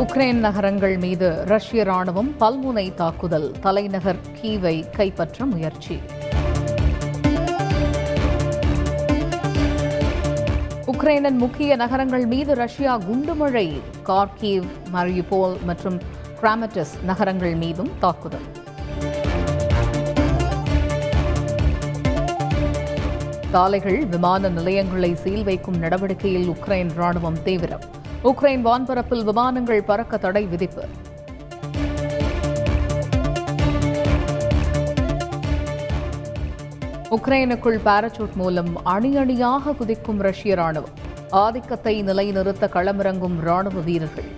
Ukraine நகரங்கள் மீது ரஷ்ய ராணுவம் பல்முனை தாக்குதல். தலைநகர் கீவை கைப்பற்ற முயற்சி. உக்ரைனின் முக்கிய நகரங்கள் மீது ரஷ்யா குண்டுமழை. கார்கீவ் மரியுபோல் மற்றும் கிராமட்டஸ் நகரங்கள் மீதும் தாக்குதல். சாலைகள் விமான நிலையங்களை சீல் வைக்கும் நடவடிக்கையில் உக்ரைன் ராணுவம் தீவிரம். உக்ரைன் வான்பரப்பில் விமானங்கள் பறக்க தடை விதிப்பு. உக்ரைனுக்குள் பாராசூட் மூலம் அணி அணியாக குதிக்கும் ரஷ்ய ராணுவம். ஆதிக்கத்தை நிலைநிறுத்த களமிறங்கும் ராணுவ வீரர்கள்.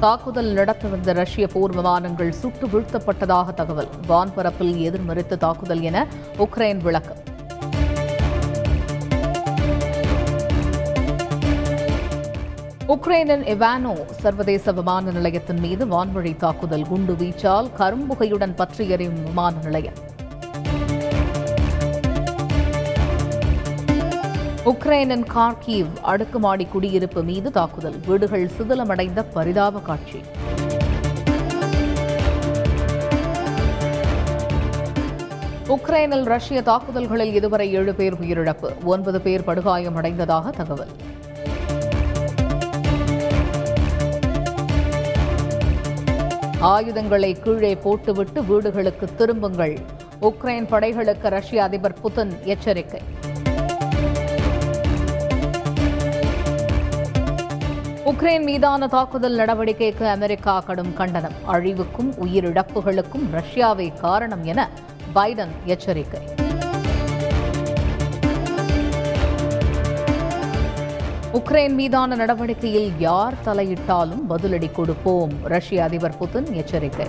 தாக்குதல் நடத்த வந்த ரஷ்ய போர் விமானங்கள் சுட்டு வீழ்த்தப்பட்டதாக தகவல். வான்பரப்பில் எதிர்மறித்து தாக்குதல் என உக்ரைன் விளக்கம். உக்ரைனின் எவானோ சர்வதேச விமான நிலையத்தின் மீது வான்வழி தாக்குதல் குண்டு வீச்சால் கரும்புகையுடன் பற்றி எறியும் விமான நிலையம். உக்ரைனின் கார்கீவ் அடுக்குமாடி குடியிருப்பு மீது தாக்குதல் வீடுகள் சிதிலமடைந்த பரிதாப காட்சி. உக்ரைனில் ரஷ்ய தாக்குதல்களில் இதுவரை ஏழு பேர் உயிரிழப்பு ஒன்பது பேர் படுகாயமடைந்ததாக தகவல். ஆயுதங்களை கீழே போட்டுவிட்டு வீடுகளுக்கு திரும்புங்கள். உக்ரைன் படைகளுக்கு ரஷ்ய அதிபர் புதின் எச்சரிக்கை. உக்ரைன் மீதான தாக்குதல் நடவடிக்கைக்கு அமெரிக்கா கடும் கண்டனம். அழிவுக்கும் உயிரிழப்புகளுக்கும் ரஷ்யாவே காரணம் என பைடன் எச்சரிக்கை. உக்ரைன் மீதான நடவடிக்கையில் யார் தலையிட்டாலும் பதிலடி கொடுப்போம். ரஷ்ய அதிபர் புதின் எச்சரிக்கை.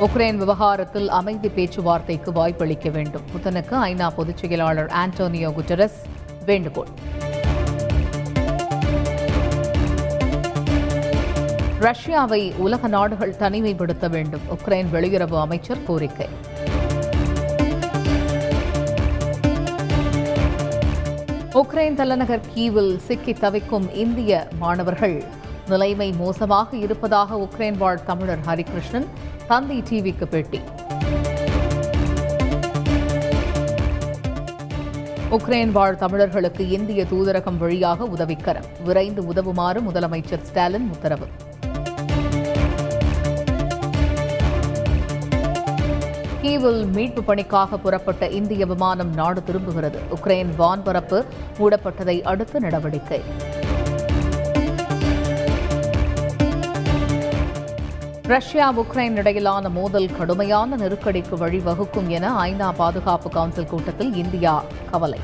உக்ரைன் விவகாரத்தில் அமைதி பேச்சுவார்த்தைக்கு வாய்ப்பளிக்க வேண்டும். புதனுக்கு ஐநா பொதுச் செயலாளர் ஆண்டோனியோ குட்டரஸ் வேண்டுகோள். ரஷ்யாவை உலக நாடுகள் தனிமைப்படுத்த வேண்டும். உக்ரைன் வெளியுறவு அமைச்சர் கோரிக்கை. உக்ரைன் தலைநகர் கீவில் சிக்கி தவிக்கும் இந்திய மாணவர்கள். நிலைமை மோசமாக இருப்பதாக உக்ரைன் வாழ் தமிழர் ஹரிகிருஷ்ணன் தந்தி டிவிக்கு பேட்டி. உக்ரைன் வாழ் தமிழர்களுக்கு இந்திய தூதரகம் வழியாக உதவிக்கரம். விரைந்து உதவுமாறு முதலமைச்சர் ஸ்டாலின் உத்தரவு. கீவில் மீட்பு பணிக்காக புறப்பட்ட இந்திய விமானம் நாடு திரும்புகிறது. உக்ரைன் வான்பரப்பு மூடப்பட்டதை அடுத்து நடவடிக்கை. ரஷ்யா உக்ரைன் இடையிலான மோதல் கடுமையான நெருக்கடிக்கு வழிவகுக்கும் என ஐநா பாதுகாப்பு கவுன்சில் கூட்டத்தில் இந்தியா கவலை.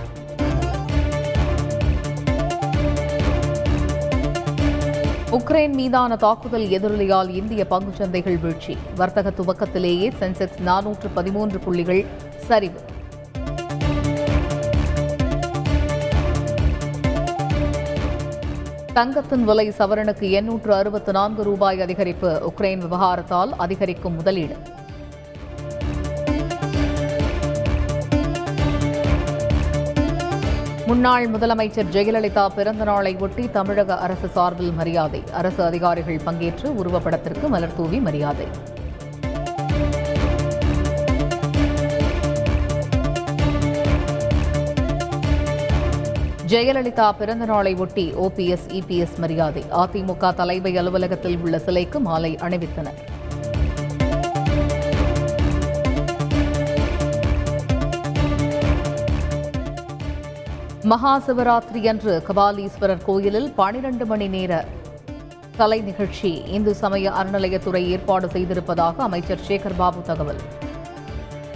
உக்ரைன் மீதான தாக்குதல் எதிரொலியால் இந்திய பங்குச்சந்தைகள் வீழ்ச்சி. வர்த்தக துவக்கத்திலேயே சென்செக்ஸ் நானூற்று பதிமூன்று புள்ளிகள் சரிவு. தங்கத்தின் விலை சவரனுக்கு எண்ணூற்று அறுபத்து நான்கு ரூபாய் அதிகரிப்பு. உக்ரைன் விவகாரத்தால் அதிகரிக்கும் முதலீடு. முன்னாள் முதலமைச்சர் ஜெயலலிதா பிறந்த நாளை ஒட்டி தமிழக அரசு சார்பில் மரியாதை. அரசு அதிகாரிகள் பங்கேற்று உருவப்படத்திற்கு மலர்தூவி மரியாதை. ஜெயலலிதா பிறந்த நாளை ஒட்டி ஓபிஎஸ் இபிஎஸ் மரியாதை. அதிமுக தலைமை அலுவலகத்தில் உள்ள சிலைக்கு மாலை அணிவித்தனர். மகா சிவராத்திரி அன்று கபாலீஸ்வரர் கோயிலில் பனிரண்டு மணி நேர கலை நிகழ்ச்சி. இந்து சமய அறநிலையத்துறை ஏற்பாடு செய்திருப்பதாக அமைச்சர் சேகர் பாபு தகவல்.